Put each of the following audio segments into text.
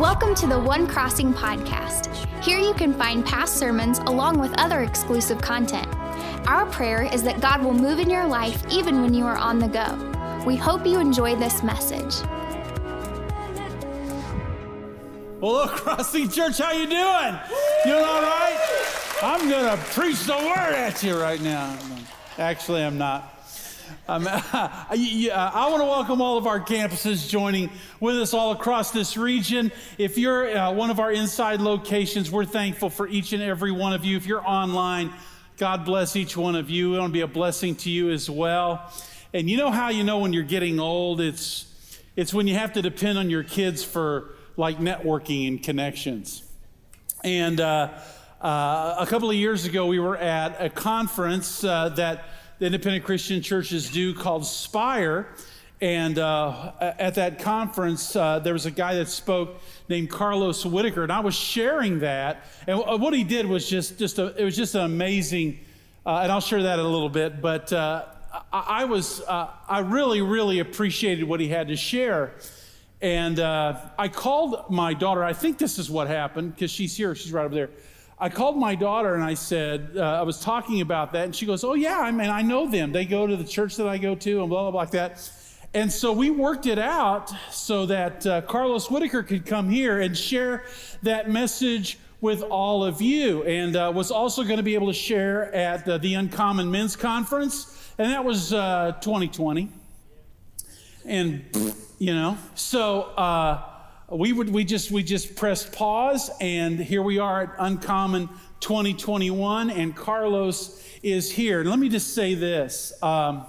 Welcome to the One Crossing podcast. Here you can find past sermons along with other exclusive content. Our prayer is that God will move in your life even when you are on the go. We hope you enjoy this message. Well, hello, Crossing Church, how you doing? You all right? I'm gonna preach the word at you right now. Actually, I'm not. Um, I want to welcome all of our campuses joining with us all across this region. If you're uh, one of our inside locations, we're thankful for each and every one of you. If you're online, God bless each one of you. We want to be a blessing to you as well. And you know how you know when you're getting old? It's, it's when you have to depend on your kids for like networking and connections. And uh, uh, a couple of years ago, we were at a conference uh, that the independent Christian churches do called Spire. And uh, at that conference, uh, there was a guy that spoke named Carlos Whitaker, and I was sharing that. And what he did was just, just a, it was just an amazing, uh, and I'll share that in a little bit. But uh, I, I, was, uh, I really, really appreciated what he had to share. And uh, I called my daughter. I think this is what happened because she's here. She's right over there. I called my daughter and I said, uh, I was talking about that, and she goes, Oh, yeah, I mean, I know them. They go to the church that I go to, and blah, blah, blah, like that. And so we worked it out so that uh, Carlos Whitaker could come here and share that message with all of you, and uh, was also going to be able to share at uh, the Uncommon Men's Conference, and that was 2020. Uh, and, you know, so uh, we would we just we just pressed pause and here we are at uncommon 2021 and carlos is here. Let me just say this um,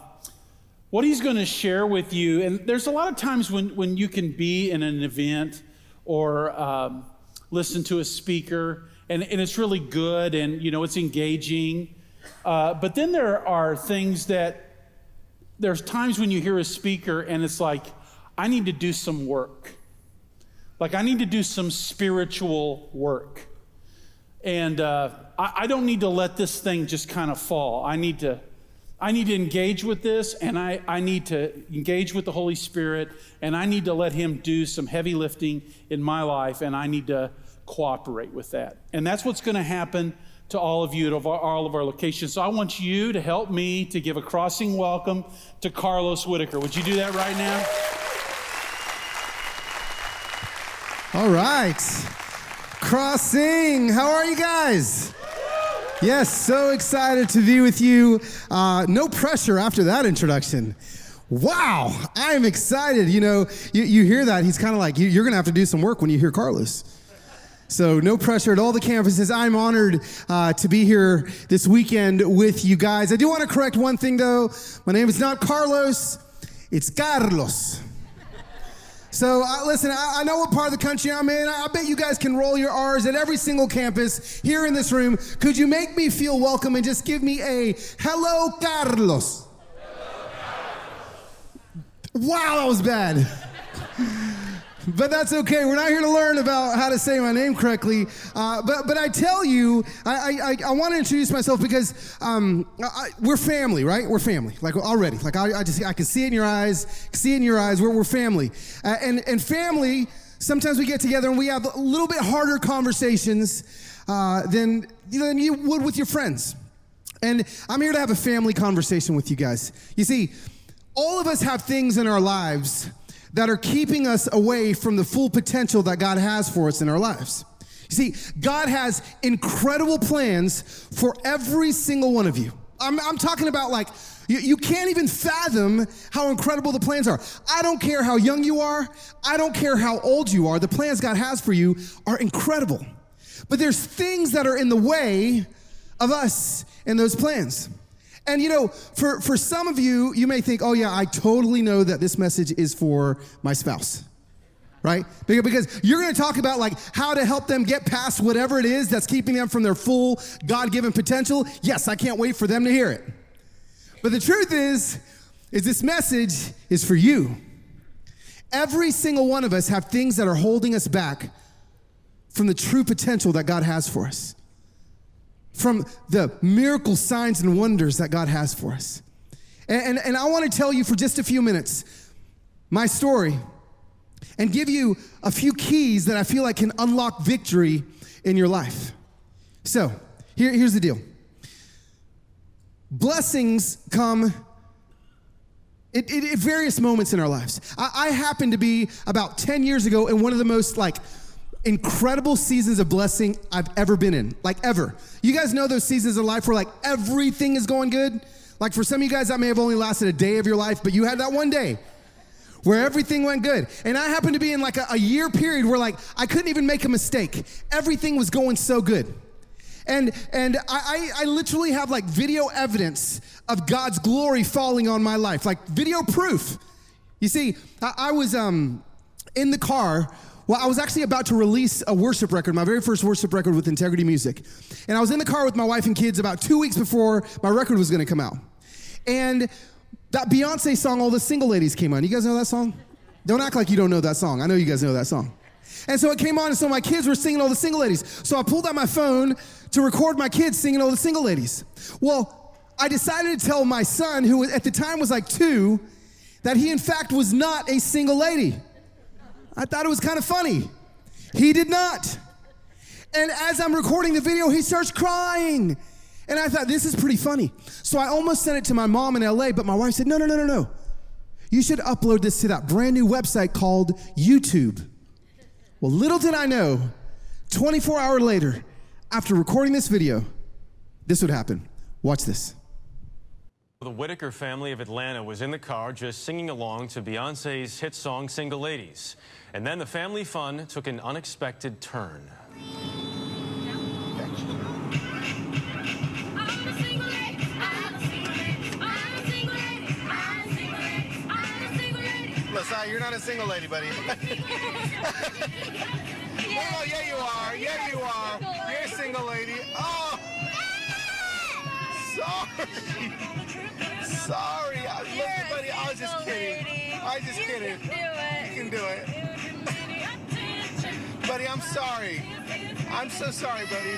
what he's going to share with you and there's a lot of times when when you can be in an event or um, listen to a speaker and, and it's really good and you know it's engaging. Uh, but then there are things that there's times when you hear a speaker and it's like i need to do some work like, I need to do some spiritual work. And uh, I, I don't need to let this thing just kind of fall. I need to. I need to engage with this, and I, I need to engage with the Holy Spirit, and I need to let Him do some heavy lifting in my life, and I need to cooperate with that. And that's what's going to happen to all of you at all of our locations. So I want you to help me to give a crossing welcome to Carlos Whitaker. Would you do that right now? All right. Crossing. How are you guys? Yes, so excited to be with you. Uh, no pressure after that introduction. Wow, I am excited. You know, you, you hear that, he's kind of like, you're going to have to do some work when you hear Carlos. So, no pressure at all the campuses. I'm honored uh, to be here this weekend with you guys. I do want to correct one thing though. My name is not Carlos, it's Carlos. So uh, listen, I, I, know what part of the country I'm in. I, I bet you guys can roll your R's at every single campus here in this room. Could you make me feel welcome and just give me a hello, Carlos? Hello, Carlos. Wow, that was bad. But that's okay. We're not here to learn about how to say my name correctly. Uh, but but I tell you, I I, I want to introduce myself because um, I, we're family, right? We're family. Like already, like I, I, just I can see it in your eyes, see it in your eyes. We're we're family, uh, and and family. Sometimes we get together and we have a little bit harder conversations uh, than than you would with your friends. And I'm here to have a family conversation with you guys. You see, all of us have things in our lives that are keeping us away from the full potential that God has for us in our lives. You see, God has incredible plans for every single one of you. I'm, I'm talking about like, you, you can't even fathom how incredible the plans are. I don't care how young you are, I don't care how old you are, the plans God has for you are incredible. But there's things that are in the way of us and those plans. And you know, for, for some of you, you may think, oh, yeah, I totally know that this message is for my spouse, right? Because you're gonna talk about like how to help them get past whatever it is that's keeping them from their full God given potential. Yes, I can't wait for them to hear it. But the truth is, is this message is for you. Every single one of us have things that are holding us back from the true potential that God has for us from the miracle signs and wonders that God has for us. And, and, and I want to tell you for just a few minutes my story and give you a few keys that I feel like can unlock victory in your life. So, here, here's the deal blessings come at, at various moments in our lives. I, I happened to be about 10 years ago in one of the most like incredible seasons of blessing I've ever been in, like ever. You guys know those seasons of life where like everything is going good? Like for some of you guys, that may have only lasted a day of your life, but you had that one day where everything went good. And I happened to be in like a, a year period where like I couldn't even make a mistake. Everything was going so good. And, and I, I, literally have like video evidence of God's glory falling on my life, like video proof. You see, I, I was um, in the car well, I was actually about to release a worship record, my very first worship record with Integrity Music. And I was in the car with my wife and kids about two weeks before my record was gonna come out. And that Beyonce song, All the Single Ladies, came on. You guys know that song? Don't act like you don't know that song. I know you guys know that song. And so it came on, and so my kids were singing All the Single Ladies. So I pulled out my phone to record my kids singing All the Single Ladies. Well, I decided to tell my son, who at the time was like two, that he in fact was not a single lady. I thought it was kind of funny. He did not. And as I'm recording the video, he starts crying. And I thought, this is pretty funny. So I almost sent it to my mom in LA, but my wife said, no, no, no, no, no. You should upload this to that brand new website called YouTube. Well, little did I know, 24 hours later, after recording this video, this would happen. Watch this. The Whitaker family of Atlanta was in the car just singing along to Beyonce's hit song Single Ladies. And then the family fun took an unexpected turn. Listen, you're not a single lady, buddy. yeah. yeah, you are. Yeah, you are. You're a single lady. Oh. Sorry. Sorry. I, look, buddy, I was just kidding. I was just you kidding. Can you can do it. Buddy, I'm sorry. I'm so sorry, buddy.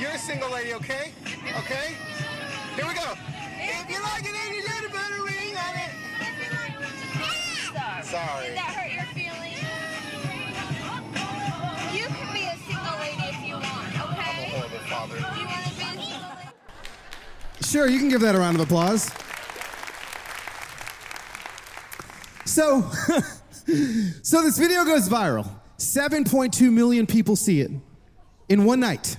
You're a single lady, okay? Okay? Here we go. If you like it, then you should put a ring on it. Sorry. Sorry. Did that hurt your feelings? You can be a single lady if you want, okay? I'm a horrible father. Do you want to be a single lady? Sure, you can give that a round of applause. So, so this video goes viral. 7.2 million people see it in one night.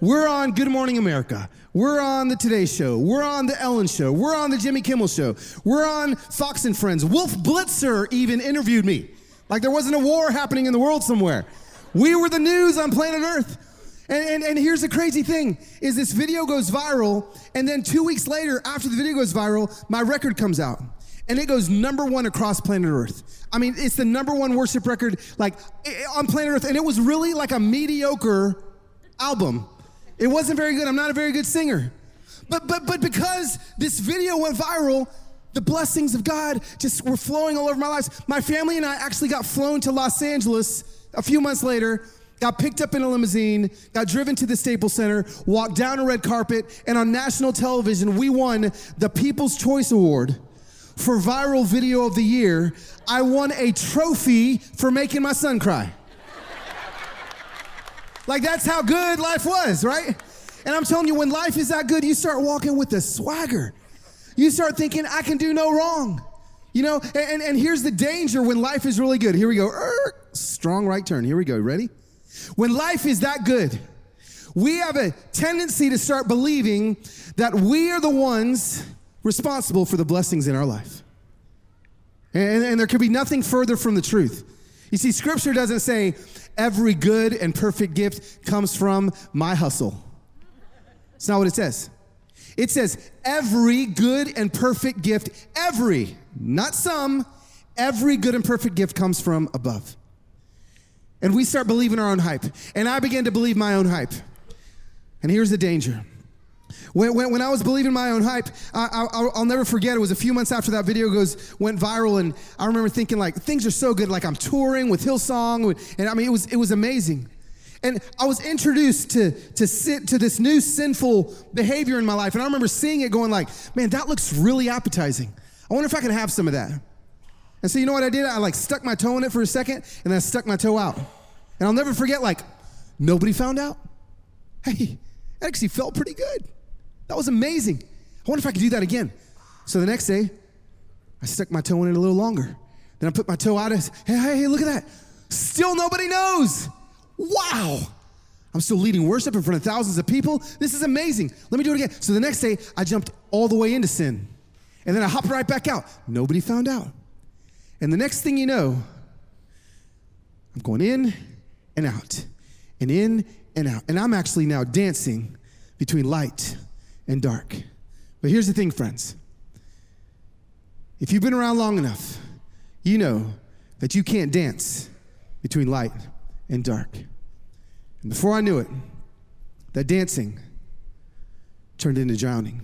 We're on Good Morning America. We're on the Today Show. We're on the Ellen Show. We're on the Jimmy Kimmel Show. We're on Fox and Friends. Wolf Blitzer even interviewed me, like there wasn't a war happening in the world somewhere. We were the news on planet Earth. And, and, and here's the crazy thing is this video goes viral, and then two weeks later, after the video goes viral, my record comes out and it goes number one across planet Earth. I mean, it's the number one worship record like on planet Earth, and it was really like a mediocre album. It wasn't very good. I'm not a very good singer, but but but because this video went viral, the blessings of God just were flowing all over my life. My family and I actually got flown to Los Angeles a few months later got picked up in a limousine, got driven to the Staples Center, walked down a red carpet, and on national television, we won the People's Choice Award for viral video of the year, I won a trophy for making my son cry. like that's how good life was, right? And I'm telling you, when life is that good, you start walking with a swagger. You start thinking, I can do no wrong. You know, and, and here's the danger when life is really good. Here we go. Er, strong right turn. Here we go. Ready? When life is that good, we have a tendency to start believing that we are the ones responsible for the blessings in our life. And, and there could be nothing further from the truth. You see, scripture doesn't say every good and perfect gift comes from my hustle. It's not what it says. It says every good and perfect gift, every, not some, every good and perfect gift comes from above. And we start believing our own hype. And I began to believe my own hype. And here's the danger when, when, when I was believing my own hype, I, will never forget. It was a few months after that video goes went viral, and I remember thinking like things are so good. Like I'm touring with Hillsong, and I mean it was it was amazing. And I was introduced to to sit to this new sinful behavior in my life, and I remember seeing it, going like, man, that looks really appetizing. I wonder if I can have some of that. And so you know what I did? I like stuck my toe in it for a second and then I stuck my toe out. And I'll never forget, like, nobody found out. Hey, that actually felt pretty good. That was amazing. I wonder if I could do that again. So the next day, I stuck my toe in it a little longer. Then I put my toe out hey, hey, hey, look at that. Still nobody knows. Wow. I'm still leading worship in front of thousands of people. This is amazing. Let me do it again. So the next day, I jumped all the way into sin. And then I hopped right back out. Nobody found out. And the next thing you know, I'm going in and out, and in and out. And I'm actually now dancing between light and dark. But here's the thing, friends. If you've been around long enough, you know that you can't dance between light and dark. And before I knew it, that dancing turned into drowning.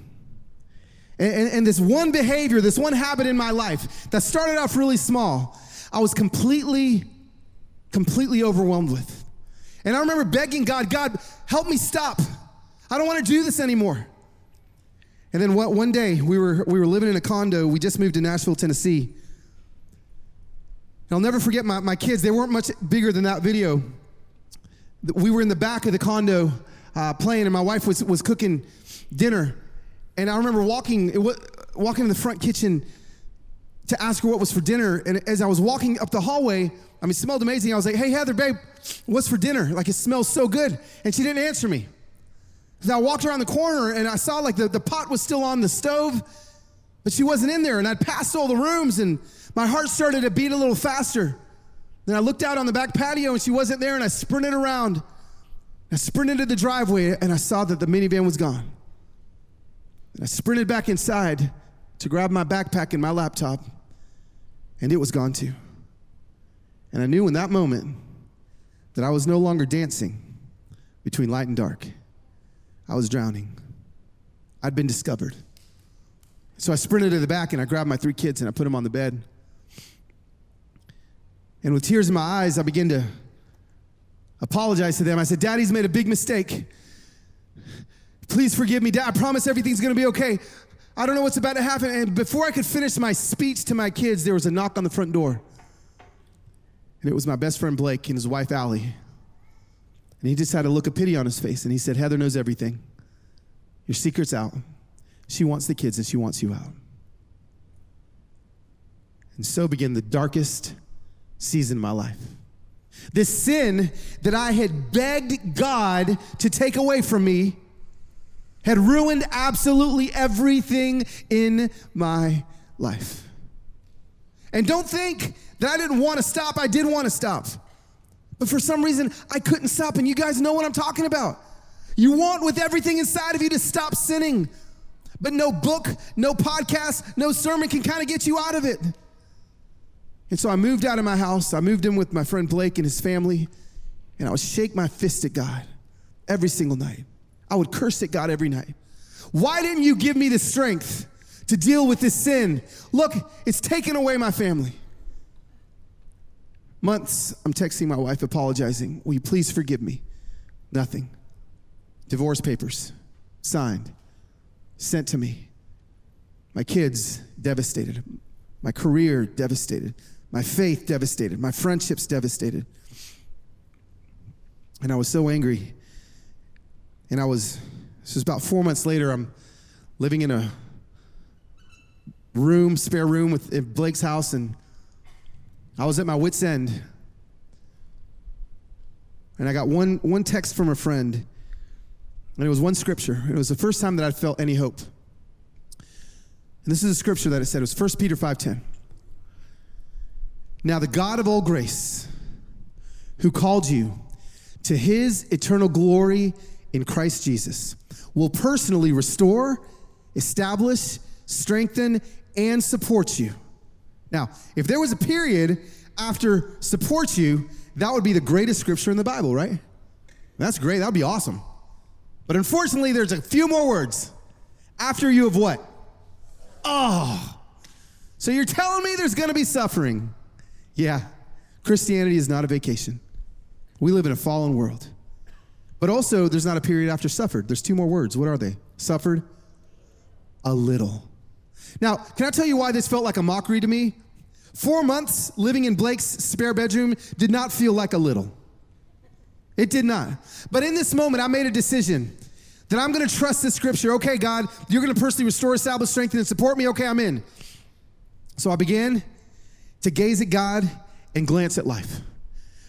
And, and, and, this one behavior, this one habit in my life that started off really small, I was completely, completely overwhelmed with. And I remember begging God, God, help me stop. I don't want to do this anymore. And then what, one day we were, we were living in a condo. We just moved to Nashville, Tennessee. And I'll never forget my, my kids, they weren't much bigger than that video. We were in the back of the condo uh, playing, and my wife was, was cooking dinner. And I remember walking, walking in the front kitchen to ask her what was for dinner. And as I was walking up the hallway, I mean, it smelled amazing. I was like, hey, Heather, babe, what's for dinner? Like, it smells so good. And she didn't answer me. So I walked around the corner and I saw like the, the pot was still on the stove, but she wasn't in there. And I'd passed all the rooms and my heart started to beat a little faster. Then I looked out on the back patio and she wasn't there and I sprinted around. I sprinted to the driveway and I saw that the minivan was gone. And I sprinted back inside to grab my backpack and my laptop, and it was gone too. And I knew in that moment that I was no longer dancing between light and dark. I was drowning. I'd been discovered. So I sprinted to the back and I grabbed my three kids and I put them on the bed. And with tears in my eyes, I began to apologize to them. I said, Daddy's made a big mistake. Please forgive me, Dad. I promise everything's gonna be okay. I don't know what's about to happen. And before I could finish my speech to my kids, there was a knock on the front door. And it was my best friend Blake and his wife Allie. And he just had a look of pity on his face. And he said, Heather knows everything. Your secret's out. She wants the kids and she wants you out. And so began the darkest season of my life. This sin that I had begged God to take away from me had ruined absolutely everything in my life. And don't think that I didn't want to stop. I did want to stop. But for some reason, I couldn't stop. And you guys know what I'm talking about. You want with everything inside of you to stop sinning. But no book, no podcast, no sermon can kind of get you out of it. And so I moved out of my house. I moved in with my friend Blake and his family. And I would shake my fist at God every single night. I would curse at God every night. Why didn't you give me the strength to deal with this sin? Look, it's taken away my family. Months, I'm texting my wife apologizing. Will you please forgive me? Nothing. Divorce papers signed, sent to me. My kids devastated. My career devastated. My faith devastated. My friendships devastated. And I was so angry and I was, this was about four months later, I'm living in a room, spare room with Blake's house, and I was at my wits' end. And I got one, one text from a friend, and it was one scripture. It was the first time that I felt any hope. And this is a scripture that it said. It was 1 Peter 5.10. Now the God of all grace, who called you to his eternal glory in Christ Jesus will personally restore, establish, strengthen, and support you. Now, if there was a period after support you, that would be the greatest scripture in the Bible, right? That's great. That would be awesome. But unfortunately, there's a few more words. After you have what? Oh. So you're telling me there's going to be suffering. Yeah. Christianity is not a vacation. We live in a fallen world. But also, there's not a period after suffered. There's two more words. What are they? Suffered a little. Now, can I tell you why this felt like a mockery to me? Four months living in Blake's spare bedroom did not feel like a little. It did not. But in this moment, I made a decision that I'm gonna trust this scripture. Okay, God, you're gonna personally restore, establish, strengthen, and support me. Okay, I'm in. So I began to gaze at God and glance at life.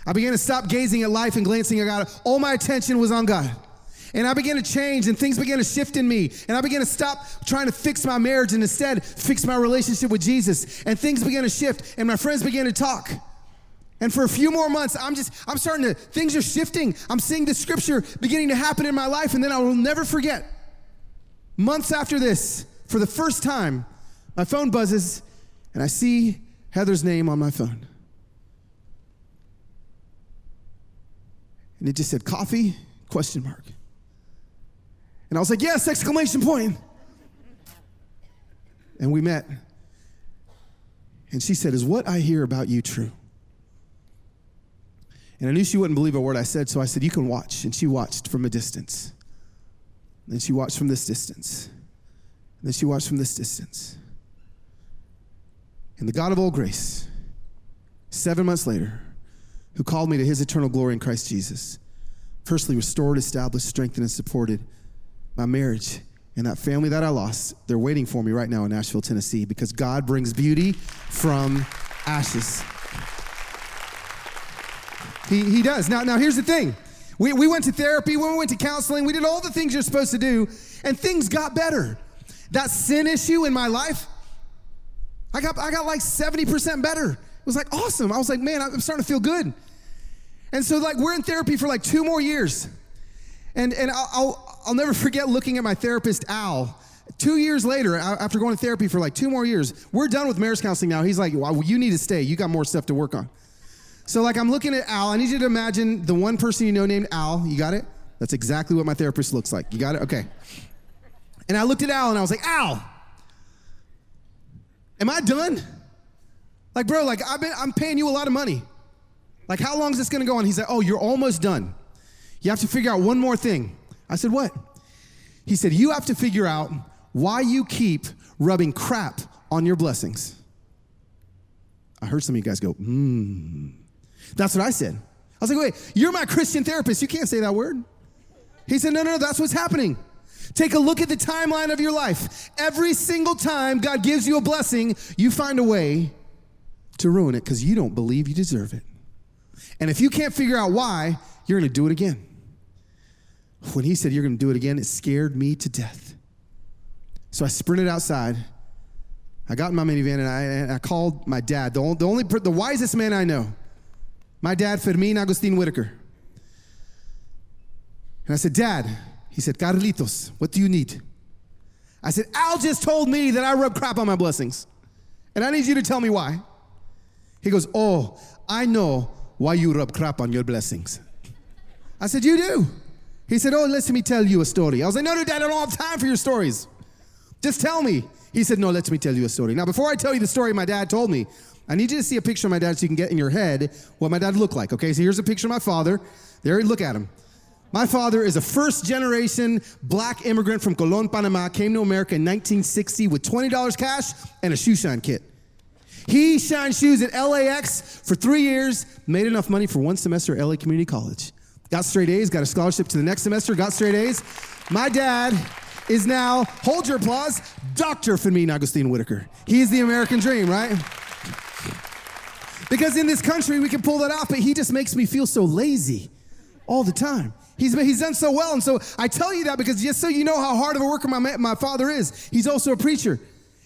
I began to stop gazing at life and glancing at God. All my attention was on God. And I began to change and things began to shift in me. And I began to stop trying to fix my marriage and instead fix my relationship with Jesus. And things began to shift and my friends began to talk. And for a few more months, I'm just, I'm starting to, things are shifting. I'm seeing the scripture beginning to happen in my life. And then I will never forget, months after this, for the first time, my phone buzzes and I see Heather's name on my phone. And it just said coffee, question mark. And I was like, yes, exclamation point. And we met. And she said, Is what I hear about you true? And I knew she wouldn't believe a word I said, so I said, You can watch. And she watched from a distance. Then she watched from this distance. And then she watched from this distance. And the God of all grace, seven months later, who called me to his eternal glory in Christ Jesus, personally restored, established, strengthened, and supported my marriage and that family that I lost. They're waiting for me right now in Nashville, Tennessee, because God brings beauty from ashes. He, he does. Now, now, here's the thing. We, we went to therapy, we went to counseling, we did all the things you're supposed to do, and things got better. That sin issue in my life, I got, I got like 70% better. It was like awesome. I was like, man, I'm starting to feel good. And so, like, we're in therapy for like two more years. And, and I'll, I'll, I'll never forget looking at my therapist, Al. Two years later, after going to therapy for like two more years, we're done with marriage counseling now. He's like, well, you need to stay. You got more stuff to work on. So, like, I'm looking at Al. I need you to imagine the one person you know named Al. You got it? That's exactly what my therapist looks like. You got it? Okay. And I looked at Al and I was like, Al, am I done? Like, bro, like, I've been, I'm paying you a lot of money. Like, how long is this gonna go on? He's like, oh, you're almost done. You have to figure out one more thing. I said, what? He said, you have to figure out why you keep rubbing crap on your blessings. I heard some of you guys go, hmm. That's what I said. I was like, wait, you're my Christian therapist. You can't say that word. He said, no, no, no, that's what's happening. Take a look at the timeline of your life. Every single time God gives you a blessing, you find a way to ruin it because you don't believe you deserve it. And if you can't figure out why, you're gonna do it again. When he said you're gonna do it again, it scared me to death. So I sprinted outside. I got in my minivan and I, and I called my dad, the the only, the wisest man I know. My dad, Fermin Agustin Whitaker. And I said, Dad, he said, Carlitos, what do you need? I said, Al just told me that I rub crap on my blessings. And I need you to tell me why. He goes, Oh, I know why you rub crap on your blessings. I said, You do. He said, Oh, let me tell you a story. I was like, No, no, Dad, I don't have time for your stories. Just tell me. He said, No, let me tell you a story. Now, before I tell you the story my dad told me, I need you to see a picture of my dad so you can get in your head what my dad looked like. Okay, so here's a picture of my father. There, look at him. My father is a first generation black immigrant from Colon, Panama, came to America in 1960 with $20 cash and a shoe shine kit. He shined shoes at LAX for three years, made enough money for one semester at LA Community College. Got straight A's, got a scholarship to the next semester, got straight A's. My dad is now, hold your applause, Dr. Fermin Agustin Whitaker. He's the American dream, right? Because in this country, we can pull that off, but he just makes me feel so lazy all the time. He's, he's done so well. And so I tell you that because just so you know how hard of a worker my, my father is, he's also a preacher.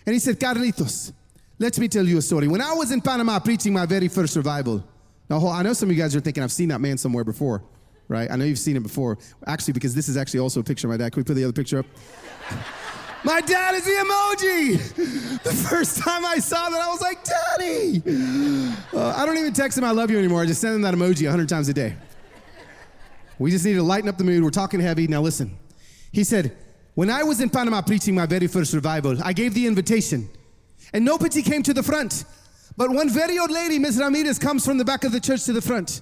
And he said, Carlitos, let me tell you a story. When I was in Panama preaching my very first revival, now I know some of you guys are thinking I've seen that man somewhere before, right? I know you've seen it before. Actually, because this is actually also a picture of my dad. Can we put the other picture up? My dad is the emoji. The first time I saw that, I was like, Daddy. Uh, I don't even text him, I love you anymore. I just send him that emoji 100 times a day. We just need to lighten up the mood. We're talking heavy. Now, listen. He said, When I was in Panama preaching my very first revival, I gave the invitation, and nobody came to the front. But one very old lady, Miss Ramirez, comes from the back of the church to the front.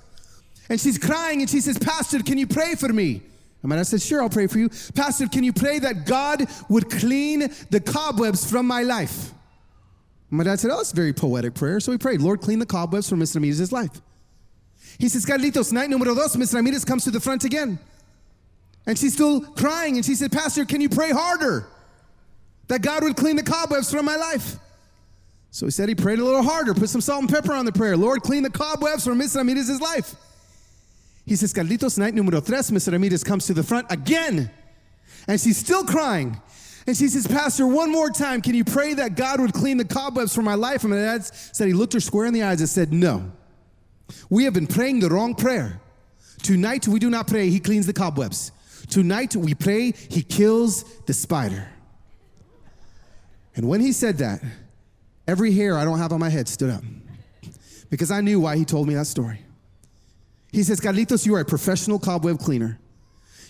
And she's crying and she says, Pastor, can you pray for me? And I said, Sure, I'll pray for you. Pastor, can you pray that God would clean the cobwebs from my life? My dad said, Oh, it's a very poetic prayer. So we prayed, Lord, clean the cobwebs from Mr. Ramirez's life. He says, Carlitos, night numero dos, Mr. Ramirez comes to the front again. And she's still crying. And she said, Pastor, can you pray harder? That God would clean the cobwebs from my life. So he said he prayed a little harder, put some salt and pepper on the prayer. Lord, clean the cobwebs from Mr. Ramirez's life. He says, Carlitos, night numero tres, Mr. Ramirez comes to the front again. And she's still crying. And she says, Pastor, one more time, can you pray that God would clean the cobwebs from my life? And my dad said, he looked her square in the eyes and said, No. We have been praying the wrong prayer. Tonight we do not pray, he cleans the cobwebs. Tonight we pray, he kills the spider. And when he said that, every hair I don't have on my head stood up because I knew why he told me that story. He says, Carlitos, you are a professional cobweb cleaner.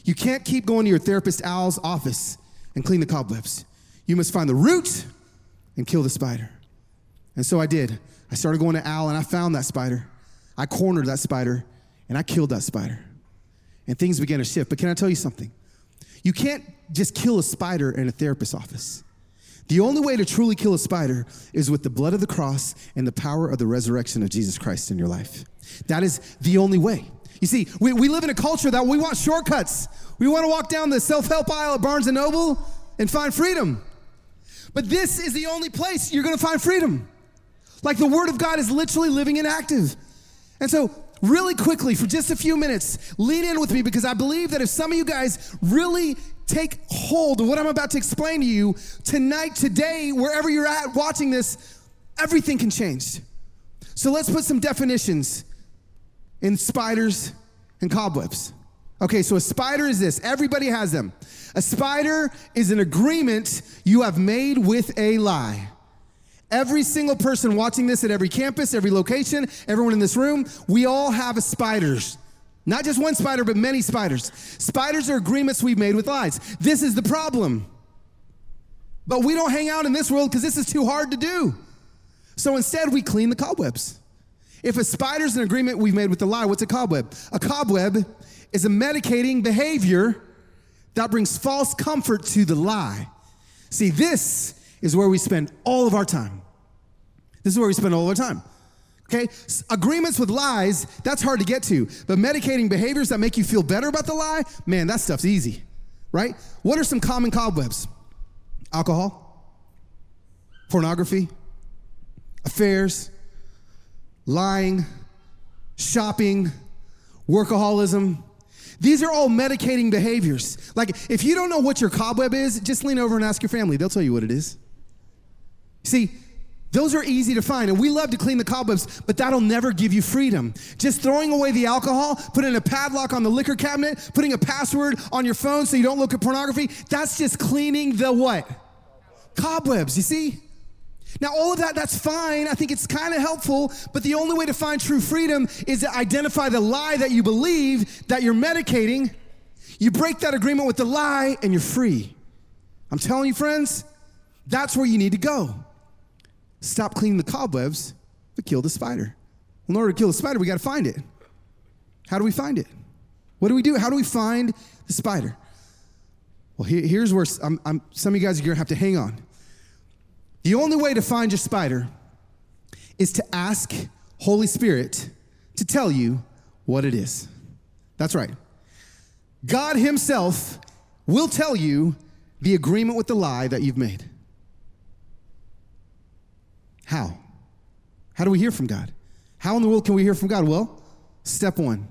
You can't keep going to your therapist Al's office and clean the cobwebs. You must find the root and kill the spider. And so I did. I started going to Al and I found that spider. I cornered that spider and I killed that spider. And things began to shift. But can I tell you something? You can't just kill a spider in a therapist's office. The only way to truly kill a spider is with the blood of the cross and the power of the resurrection of Jesus Christ in your life. That is the only way. You see, we, we live in a culture that we want shortcuts. We want to walk down the self help aisle at Barnes and Noble and find freedom. But this is the only place you're going to find freedom. Like the Word of God is literally living and active. And so, really quickly, for just a few minutes, lean in with me because I believe that if some of you guys really take hold of what I'm about to explain to you tonight, today, wherever you're at watching this, everything can change. So let's put some definitions in spiders and cobwebs. Okay, so a spider is this. Everybody has them. A spider is an agreement you have made with a lie. Every single person watching this at every campus, every location, everyone in this room, we all have a spiders. Not just one spider, but many spiders. Spiders are agreements we've made with lies. This is the problem. But we don't hang out in this world because this is too hard to do. So instead, we clean the cobwebs. If a spider's an agreement we've made with the lie, what's a cobweb? A cobweb is a medicating behavior that brings false comfort to the lie. See, this is where we spend all of our time. This is where we spend all our time. Okay? Agreements with lies, that's hard to get to. But medicating behaviors that make you feel better about the lie, man, that stuff's easy, right? What are some common cobwebs? Alcohol, pornography, affairs, lying, shopping, workaholism. These are all medicating behaviors. Like, if you don't know what your cobweb is, just lean over and ask your family. They'll tell you what it is. See, those are easy to find, and we love to clean the cobwebs, but that'll never give you freedom. Just throwing away the alcohol, putting a padlock on the liquor cabinet, putting a password on your phone so you don't look at pornography, that's just cleaning the what? Cobwebs, you see? Now, all of that, that's fine. I think it's kind of helpful, but the only way to find true freedom is to identify the lie that you believe that you're medicating. You break that agreement with the lie and you're free. I'm telling you, friends, that's where you need to go. Stop cleaning the cobwebs, but kill the spider. Well, in order to kill the spider, we got to find it. How do we find it? What do we do? How do we find the spider? Well, here- here's where I'm, I'm- some of you guys are going to have to hang on. The only way to find your spider is to ask Holy Spirit to tell you what it is. That's right. God Himself will tell you the agreement with the lie that you've made. How? How do we hear from God? How in the world can we hear from God? Well, step one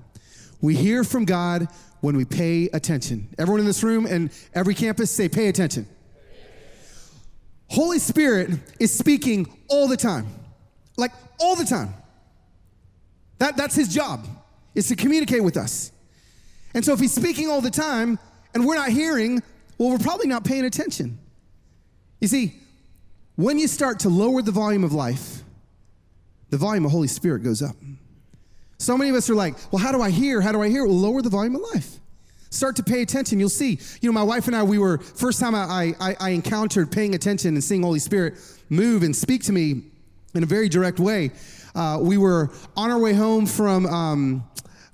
we hear from God when we pay attention. Everyone in this room and every campus say, pay attention. Holy Spirit is speaking all the time, like all the time. That, that's his job, is to communicate with us. And so if he's speaking all the time and we're not hearing, well, we're probably not paying attention. You see, when you start to lower the volume of life, the volume of Holy Spirit goes up. So many of us are like, well, how do I hear? How do I hear? Well, lower the volume of life. Start to pay attention. You'll see. You know, my wife and I, we were, first time I, I, I encountered paying attention and seeing Holy Spirit move and speak to me in a very direct way. Uh, we were on our way home from um,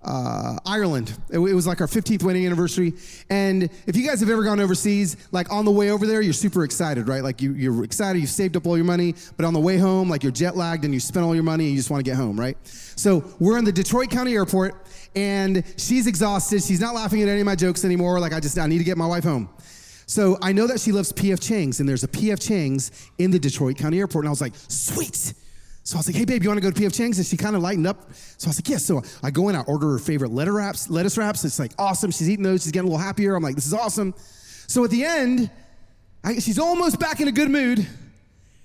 uh, Ireland. It, it was like our 15th wedding anniversary. And if you guys have ever gone overseas, like on the way over there, you're super excited, right? Like you, you're excited, you've saved up all your money, but on the way home, like you're jet lagged and you spent all your money and you just want to get home, right? So we're in the Detroit County Airport and she's exhausted. She's not laughing at any of my jokes anymore. Like I just, I need to get my wife home. So I know that she loves PF Chang's, and there's a PF Chang's in the Detroit County Airport. And I was like, sweet. So I was like, hey, babe, you want to go to PF Chang's? And she kind of lightened up. So I was like, yes. So I go in, I order her favorite lettuce wraps. Lettuce wraps. It's like awesome. She's eating those. She's getting a little happier. I'm like, this is awesome. So at the end, I, she's almost back in a good mood. And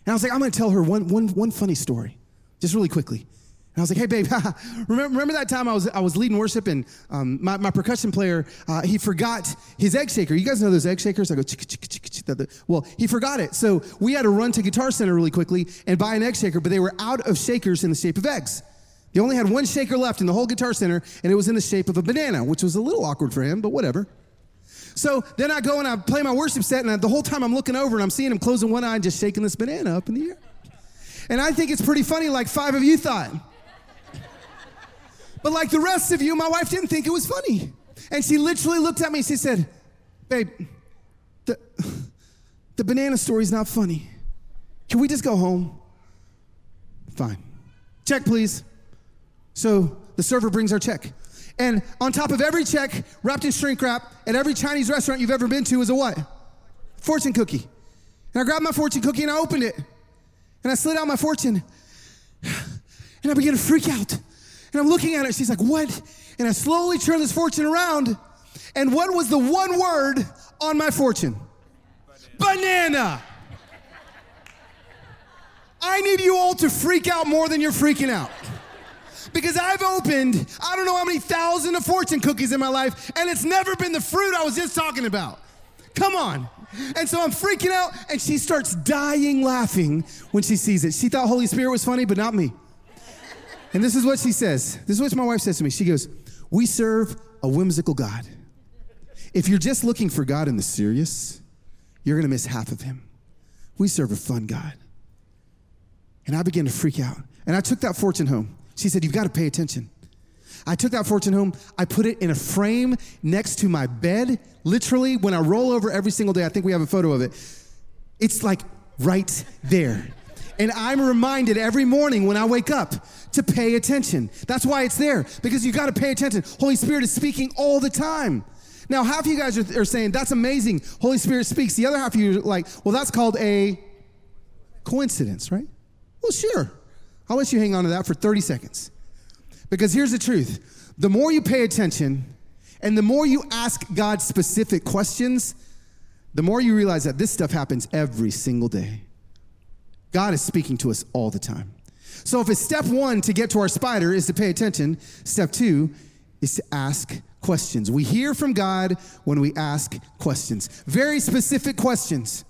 I was like, I'm going to tell her one, one, one funny story, just really quickly. And I was like, hey, babe, remember, remember that time I was, I was leading worship and um, my, my percussion player, uh, he forgot his egg shaker. You guys know those egg shakers? I go. Well, he forgot it. So we had to run to Guitar Center really quickly and buy an egg shaker, but they were out of shakers in the shape of eggs. They only had one shaker left in the whole Guitar Center, and it was in the shape of a banana, which was a little awkward for him, but whatever. So then I go and I play my worship set, and I, the whole time I'm looking over and I'm seeing him closing one eye and just shaking this banana up in the air. And I think it's pretty funny, like five of you thought. But like the rest of you, my wife didn't think it was funny. And she literally looked at me she said, Babe, the, the banana story's not funny. Can we just go home? Fine. Check, please. So the server brings our check. And on top of every check, wrapped in shrink wrap, at every Chinese restaurant you've ever been to is a what? Fortune cookie. And I grabbed my fortune cookie and I opened it. And I slid out my fortune. And I began to freak out. And I'm looking at it. She's like, What? And I slowly turn this fortune around. And what was the one word on my fortune? Banana. I need you all to freak out more than you're freaking out. Because I've opened, I don't know how many thousand of fortune cookies in my life, and it's never been the fruit I was just talking about. Come on. And so I'm freaking out, and she starts dying laughing when she sees it. She thought Holy Spirit was funny, but not me. And this is what she says. This is what my wife says to me. She goes, We serve a whimsical God. If you're just looking for God in the serious, you're going to miss half of him. We serve a fun God. And I began to freak out. And I took that fortune home. She said, You've got to pay attention. I took that fortune home. I put it in a frame next to my bed. Literally, when I roll over every single day, I think we have a photo of it. It's like right there. And I'm reminded every morning when I wake up to pay attention. That's why it's there, because you got to pay attention. Holy Spirit is speaking all the time. Now, half of you guys are, are saying, that's amazing. Holy Spirit speaks. The other half of you are like, well, that's called a coincidence, right? Well, sure. I'll let you hang on to that for 30 seconds. Because here's the truth the more you pay attention and the more you ask God specific questions, the more you realize that this stuff happens every single day. God is speaking to us all the time. So if it's step one to get to our spider is to pay attention, step two is to ask questions. We hear from God when we ask questions, very specific questions.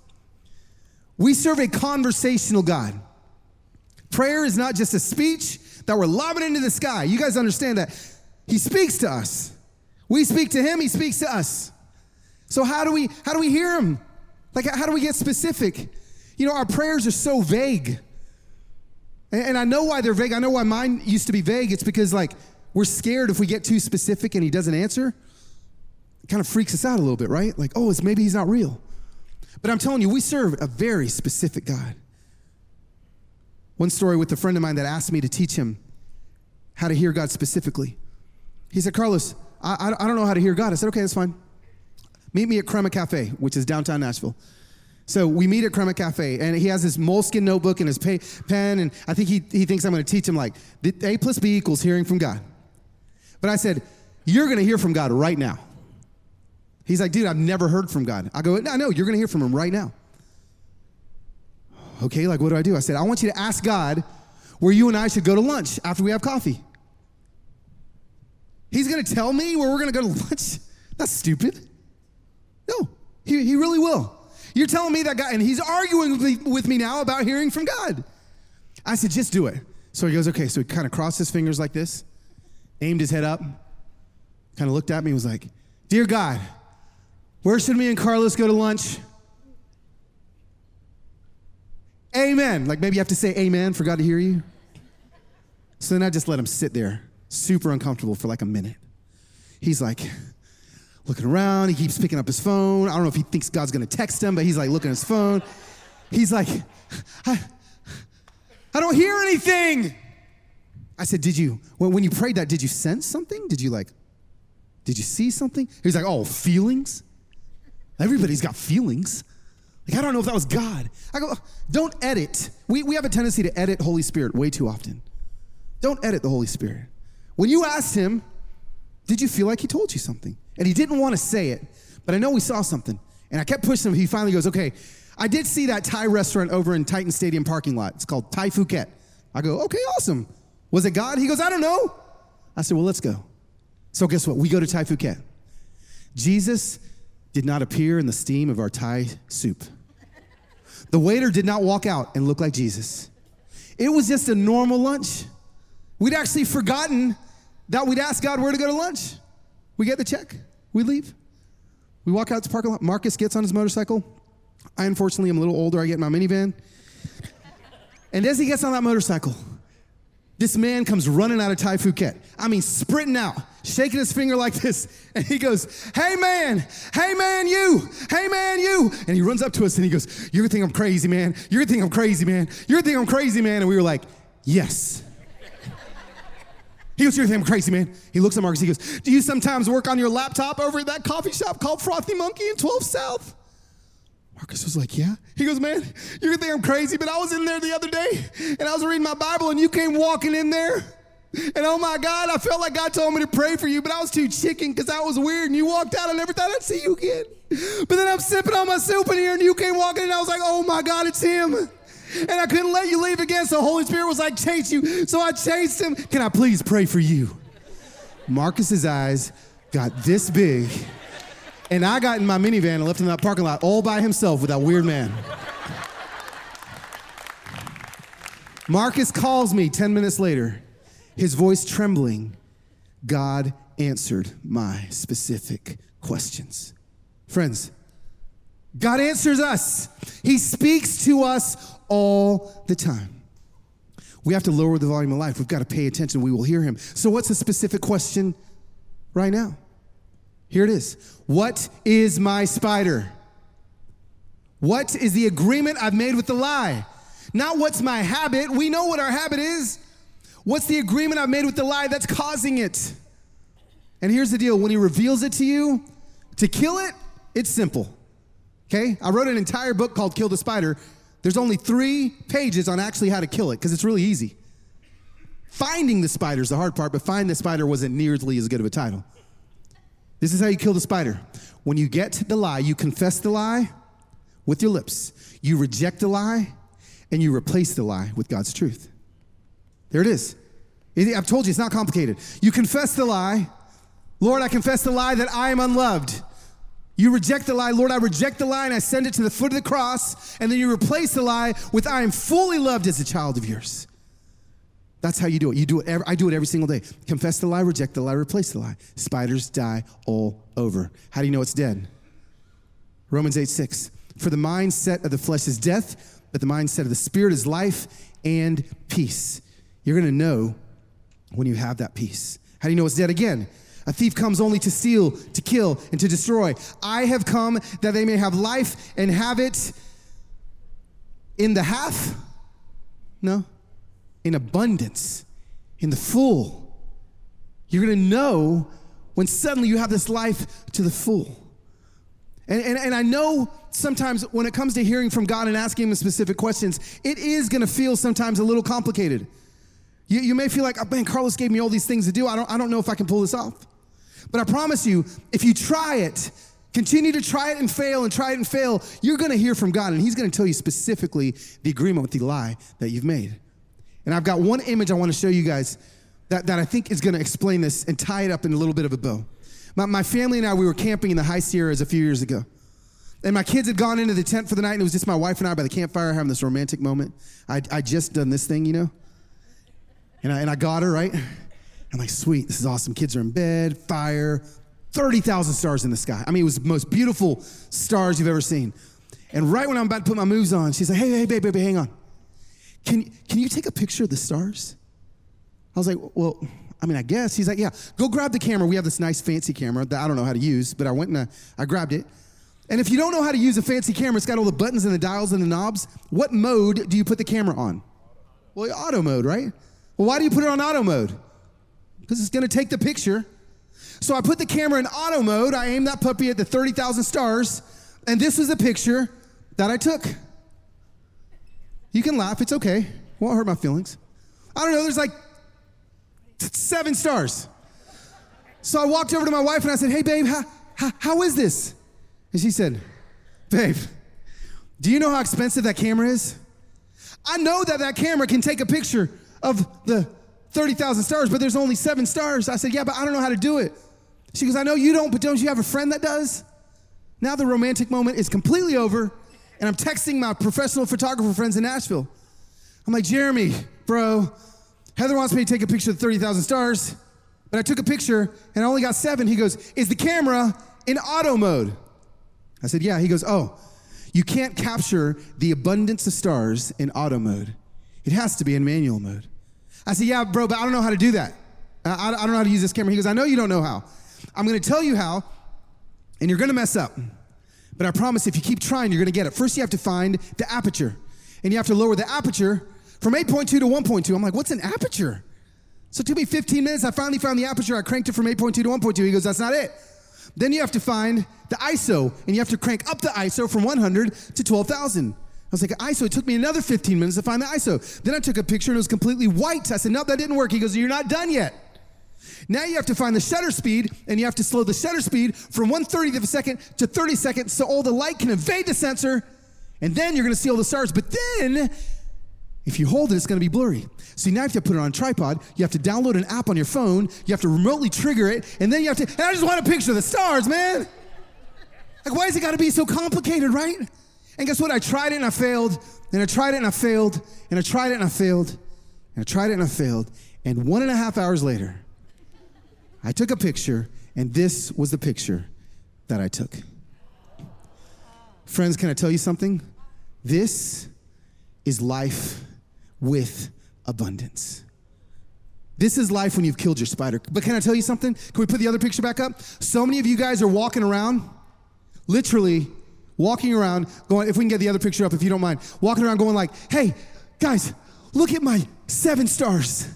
We serve a conversational God. Prayer is not just a speech that we're lobbing into the sky. You guys understand that? He speaks to us. We speak to him, he speaks to us. So how do we how do we hear him? Like how do we get specific? You know, our prayers are so vague. And, and I know why they're vague. I know why mine used to be vague. It's because like we're scared if we get too specific and he doesn't answer. It kind of freaks us out a little bit, right? Like, oh, it's maybe he's not real. But I'm telling you, we serve a very specific God. One story with a friend of mine that asked me to teach him how to hear God specifically. He said, Carlos, I, I don't know how to hear God. I said, okay, that's fine. Meet me at Crema Cafe, which is downtown Nashville. So we meet at Crema Cafe, and he has his moleskin notebook and his pay, pen, and I think he, he thinks I'm going to teach him like A plus B equals hearing from God. But I said, You're going to hear from God right now. He's like, Dude, I've never heard from God. I go, No, no, you're going to hear from him right now okay, like what do I do? I said, I want you to ask God where you and I should go to lunch after we have coffee. He's gonna tell me where we're gonna go to lunch? That's stupid. No, he, he really will. You're telling me that guy, and he's arguing with me, with me now about hearing from God. I said, just do it. So he goes, okay. So he kind of crossed his fingers like this, aimed his head up, kind of looked at me, was like, Dear God, where should me and Carlos go to lunch? Amen. Like maybe you have to say amen for God to hear you. So then I just let him sit there super uncomfortable for like a minute. He's like looking around. He keeps picking up his phone. I don't know if he thinks God's gonna text him, but he's like looking at his phone. He's like, I, I don't hear anything. I said, Did you, when, you prayed that, did you sense something? Did you like, did you see something? He's like, Oh, feelings? Everybody's got feelings. Like, I don't know if that was God. I go, Don't edit. We, we have a tendency to edit Holy Spirit way too often. Don't edit the Holy Spirit. When you asked him, Did you feel like he told you something? And he didn't want to say it, but I know we saw something. And I kept pushing him. He finally goes, Okay, I did see that Thai restaurant over in Titan Stadium parking lot. It's called Thai Phuket. I go, Okay, awesome. Was it God? He goes, I don't know. I said, Well, let's go. So guess what? We go to Thai Phuket. Jesus did not appear in the steam of our Thai soup. The waiter did not walk out and look like Jesus. It was just a normal lunch. We'd actually forgotten that we'd asked God where to go to lunch. We get the check, we leave. We walk out to the parking lot. Marcus gets on his motorcycle. I unfortunately am a little older. I get in my minivan. And as he gets on that motorcycle, this man comes running out of Thai Phuket. I mean, sprinting out, shaking his finger like this. And he goes, Hey man, hey man, you, hey man, you. And he runs up to us and he goes, You're gonna think I'm crazy, man. You're gonna think I'm crazy, man. You're gonna think I'm crazy, man. And we were like, Yes. He goes, You're gonna think I'm crazy, man. He looks at Marcus, he goes, Do you sometimes work on your laptop over at that coffee shop called Frothy Monkey in 12 South? Marcus was like, Yeah. He goes, Man, you're think I'm crazy, but I was in there the other day and I was reading my Bible and you came walking in there. And oh my God, I felt like God told me to pray for you, but I was too chicken because that was weird. And you walked out, I never thought I'd see you again. But then I'm sipping on my soup in here and you came walking in and I was like, Oh my God, it's him. And I couldn't let you leave again. So Holy Spirit was like, Chase you. So I chased him. Can I please pray for you? Marcus's eyes got this big. And I got in my minivan and left him in that parking lot all by himself with that weird man. Marcus calls me 10 minutes later, his voice trembling. God answered my specific questions. Friends, God answers us. He speaks to us all the time. We have to lower the volume of life. We've got to pay attention. We will hear him. So, what's the specific question right now? Here it is. What is my spider? What is the agreement I've made with the lie? Not what's my habit. We know what our habit is. What's the agreement I've made with the lie that's causing it? And here's the deal when he reveals it to you, to kill it, it's simple. Okay? I wrote an entire book called Kill the Spider. There's only three pages on actually how to kill it because it's really easy. Finding the spider is the hard part, but find the spider wasn't nearly as good of a title. This is how you kill the spider. When you get the lie, you confess the lie with your lips, you reject the lie, and you replace the lie with God's truth. There it is. I've told you, it's not complicated. You confess the lie. Lord, I confess the lie that I am unloved. You reject the lie. Lord, I reject the lie and I send it to the foot of the cross. And then you replace the lie with I am fully loved as a child of yours. That's how you do it. You do it. Every, I do it every single day. Confess the lie, reject the lie, replace the lie. Spiders die all over. How do you know it's dead? Romans 8 6. For the mindset of the flesh is death, but the mindset of the spirit is life and peace. You're going to know when you have that peace. How do you know it's dead again? A thief comes only to steal, to kill, and to destroy. I have come that they may have life and have it in the half? No, in abundance, in the full. You're gonna know when suddenly you have this life to the full. And, and, and I know sometimes when it comes to hearing from God and asking Him specific questions, it is gonna feel sometimes a little complicated. You, you may feel like, oh, man, Carlos gave me all these things to do. I don't, I don't know if I can pull this off. But I promise you, if you try it, continue to try it and fail and try it and fail, you're gonna hear from God and He's gonna tell you specifically the agreement with the lie that you've made. And I've got one image I wanna show you guys that, that I think is gonna explain this and tie it up in a little bit of a bow. My, my family and I, we were camping in the High Sierras a few years ago. And my kids had gone into the tent for the night, and it was just my wife and I by the campfire having this romantic moment. I I just done this thing, you know? And I, and I got her, right? I'm like, sweet, this is awesome. Kids are in bed, fire, 30,000 stars in the sky. I mean, it was the most beautiful stars you've ever seen. And right when I'm about to put my moves on, she's like, hey, hey, baby, baby, hang on. Can, can you take a picture of the stars? I was like, well, I mean, I guess. He's like, Yeah, go grab the camera. We have this nice fancy camera that I don't know how to use, but I went and I, I grabbed it. And if you don't know how to use a fancy camera, it's got all the buttons and the dials and the knobs. What mode do you put the camera on? Well, auto mode, right? Well, why do you put it on auto mode? Because it's gonna take the picture. So I put the camera in auto mode. I aimed that puppy at the 30,000 stars, and this was a picture that I took. You can laugh, it's okay. Won't hurt my feelings. I don't know, there's like seven stars. So I walked over to my wife and I said, Hey, babe, how, how, how is this? And she said, Babe, do you know how expensive that camera is? I know that that camera can take a picture of the 30,000 stars, but there's only seven stars. I said, Yeah, but I don't know how to do it. She goes, I know you don't, but don't you have a friend that does? Now the romantic moment is completely over, and I'm texting my professional photographer friends in Nashville. I'm like, Jeremy, bro, Heather wants me to take a picture of 30,000 stars, but I took a picture and I only got seven. He goes, Is the camera in auto mode? I said, Yeah. He goes, Oh, you can't capture the abundance of stars in auto mode. It has to be in manual mode. I said, Yeah, bro, but I don't know how to do that. I, I don't know how to use this camera. He goes, I know you don't know how. I'm gonna tell you how, and you're gonna mess up. But I promise if you keep trying, you're gonna get it. First, you have to find the aperture, and you have to lower the aperture from 8.2 to 1.2. I'm like, What's an aperture? So it took me 15 minutes. I finally found the aperture. I cranked it from 8.2 to 1.2. He goes, That's not it. Then you have to find the ISO, and you have to crank up the ISO from 100 to 12,000. I was like, ISO, it took me another 15 minutes to find the ISO. Then I took a picture and it was completely white. I said, nope, that didn't work. He goes, you're not done yet. Now you have to find the shutter speed and you have to slow the shutter speed from 1 30th of a second to 30 seconds so all the light can evade the sensor. And then you're gonna see all the stars. But then, if you hold it, it's gonna be blurry. So now you have to put it on a tripod. You have to download an app on your phone. You have to remotely trigger it. And then you have to, and I just want a picture of the stars, man. Like, why has it gotta be so complicated, right? And guess what? I tried it and I failed. And I tried it and I failed. And I tried it and I failed. And I tried it and I failed. And one and a half hours later, I took a picture, and this was the picture that I took. Friends, can I tell you something? This is life with abundance. This is life when you've killed your spider. But can I tell you something? Can we put the other picture back up? So many of you guys are walking around, literally walking around, going, if we can get the other picture up, if you don't mind, walking around going like, hey, guys, look at my seven stars.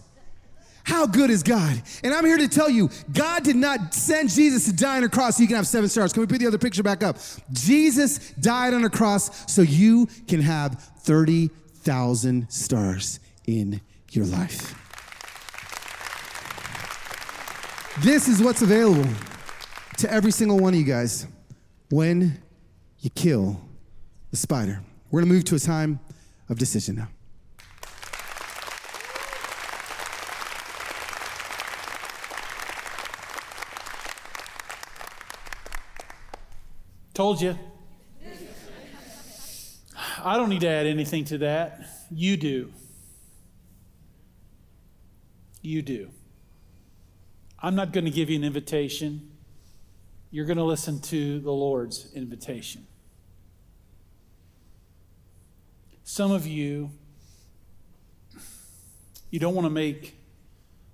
How good is God? And I'm here to tell you, God did not send Jesus to die on a cross so you can have seven stars. Can we put the other picture back up? Jesus died on a cross so you can have 30,000 stars in your life. This is what's available to every single one of you guys when you kill the spider. We're gonna move to a time of decision now. Told you. I don't need to add anything to that. You do. You do. I'm not going to give you an invitation. You're going to listen to the Lord's invitation. Some of you, you don't want to make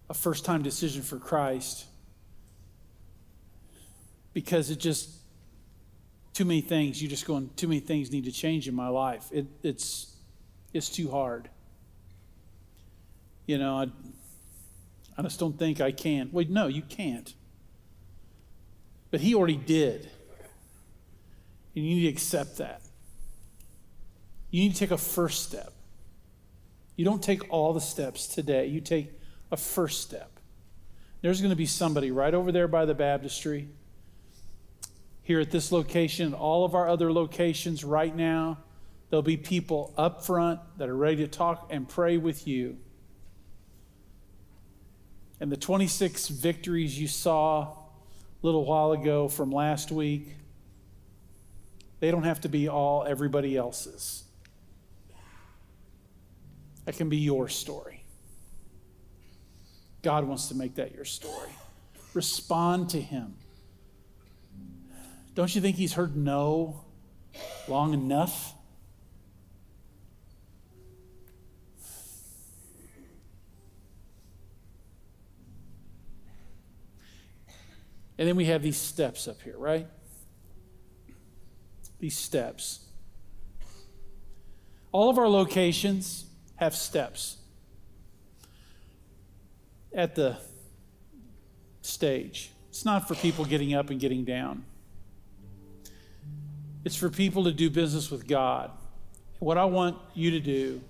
a first time decision for Christ because it just too many things. You just going, too many things need to change in my life. It, it's, it's too hard. You know, I, I just don't think I can. Wait, no, you can't. But he already did. And you need to accept that. You need to take a first step. You don't take all the steps today, you take a first step. There's going to be somebody right over there by the baptistry here at this location, all of our other locations right now. There'll be people up front that are ready to talk and pray with you. And the 26 victories you saw a little while ago from last week, they don't have to be all everybody else's. That can be your story. God wants to make that your story. Respond to Him. Don't you think he's heard no long enough? And then we have these steps up here, right? These steps. All of our locations have steps at the stage. It's not for people getting up and getting down. It's for people to do business with God. What I want you to do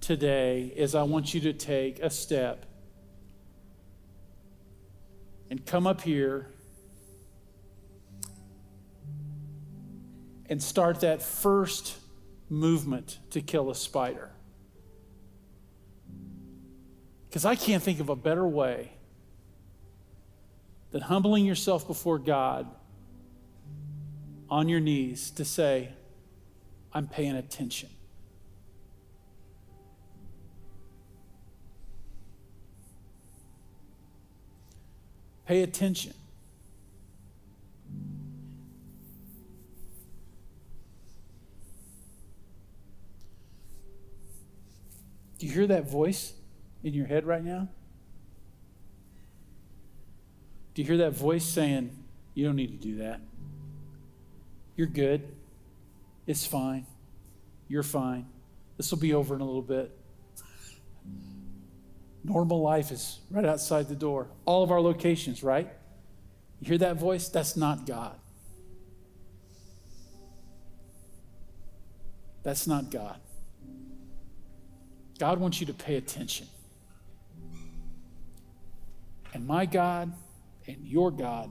today is I want you to take a step and come up here and start that first movement to kill a spider. Because I can't think of a better way than humbling yourself before God on your knees to say, I'm paying attention. Pay attention. Do you hear that voice in your head right now? Do you hear that voice saying, You don't need to do that? You're good. It's fine. You're fine. This will be over in a little bit. Normal life is right outside the door. All of our locations, right? You hear that voice? That's not God. That's not God. God wants you to pay attention. And my God and your God,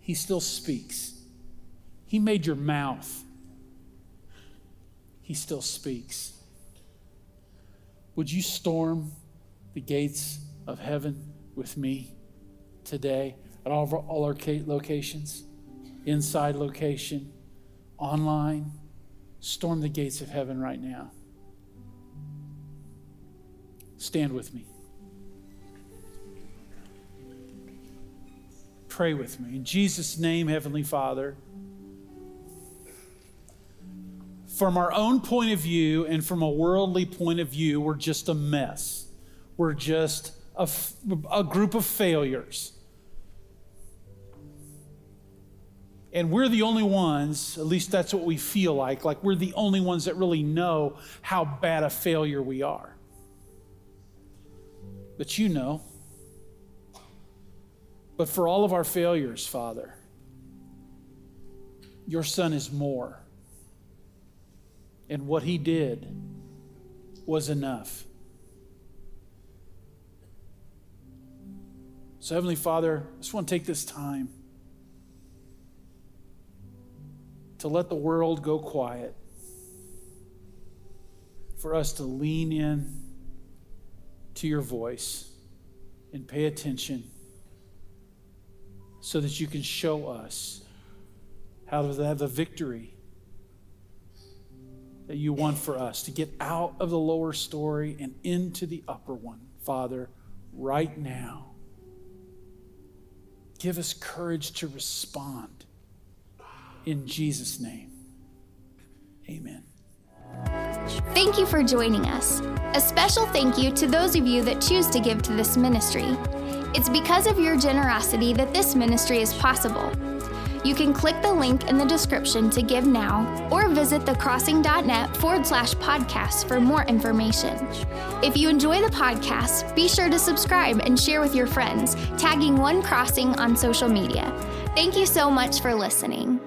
He still speaks. He made your mouth. He still speaks. Would you storm the gates of heaven with me today at all, our, all our locations? Inside location, online. Storm the gates of heaven right now. Stand with me. Pray with me. In Jesus' name, Heavenly Father, from our own point of view and from a worldly point of view, we're just a mess. We're just a, group of failures. And we're the only ones, at least that's what we feel like, like we're the only ones that really know how bad a failure we are. But you know. But for all of our failures, Father, your Son is more. And what he did was enough. So, Heavenly Father, I just want to take this time to let the world go quiet, for us to lean in to your voice and pay attention so that you can show us how to have the victory that you want for us to get out of the lower story and into the upper one, Father, right now. Give us courage to respond. In Jesus' name, amen. Thank you for joining us. A special thank you to those of you that choose to give to this ministry. It's because of your generosity that this ministry is possible. You can click the link in the description to give now or visit thecrossing.net forward slash podcast for more information. If you enjoy the podcast, be sure to subscribe and share with your friends, tagging One Crossing on social media. Thank you so much for listening.